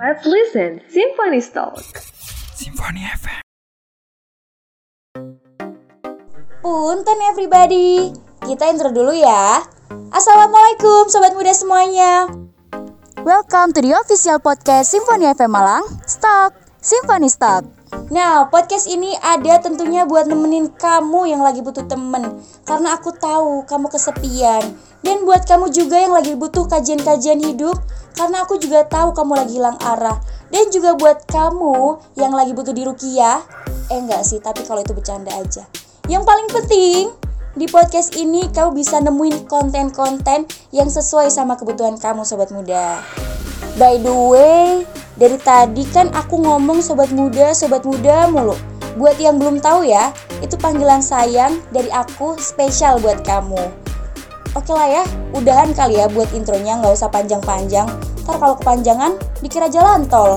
Let's listen Symphony Talk. Symphony FM. Punten everybody, kita intro dulu ya. Assalamualaikum sobat muda semuanya. Welcome to the official podcast Symphony FM Malang. Stock, Symphony Stock. Nah, podcast ini ada tentunya buat nemenin kamu yang lagi butuh temen Karena aku tahu kamu kesepian Dan buat kamu juga yang lagi butuh kajian-kajian hidup Karena aku juga tahu kamu lagi hilang arah Dan juga buat kamu yang lagi butuh di Rukia Eh enggak sih, tapi kalau itu bercanda aja Yang paling penting, di podcast ini kamu bisa nemuin konten-konten yang sesuai sama kebutuhan kamu sobat muda By the way, dari tadi kan aku ngomong sobat muda, sobat muda mulu. Buat yang belum tahu ya, itu panggilan sayang dari aku spesial buat kamu. Oke lah ya, udahan kali ya buat intronya, nggak usah panjang-panjang. Ntar kalau kepanjangan, dikira jalan tol.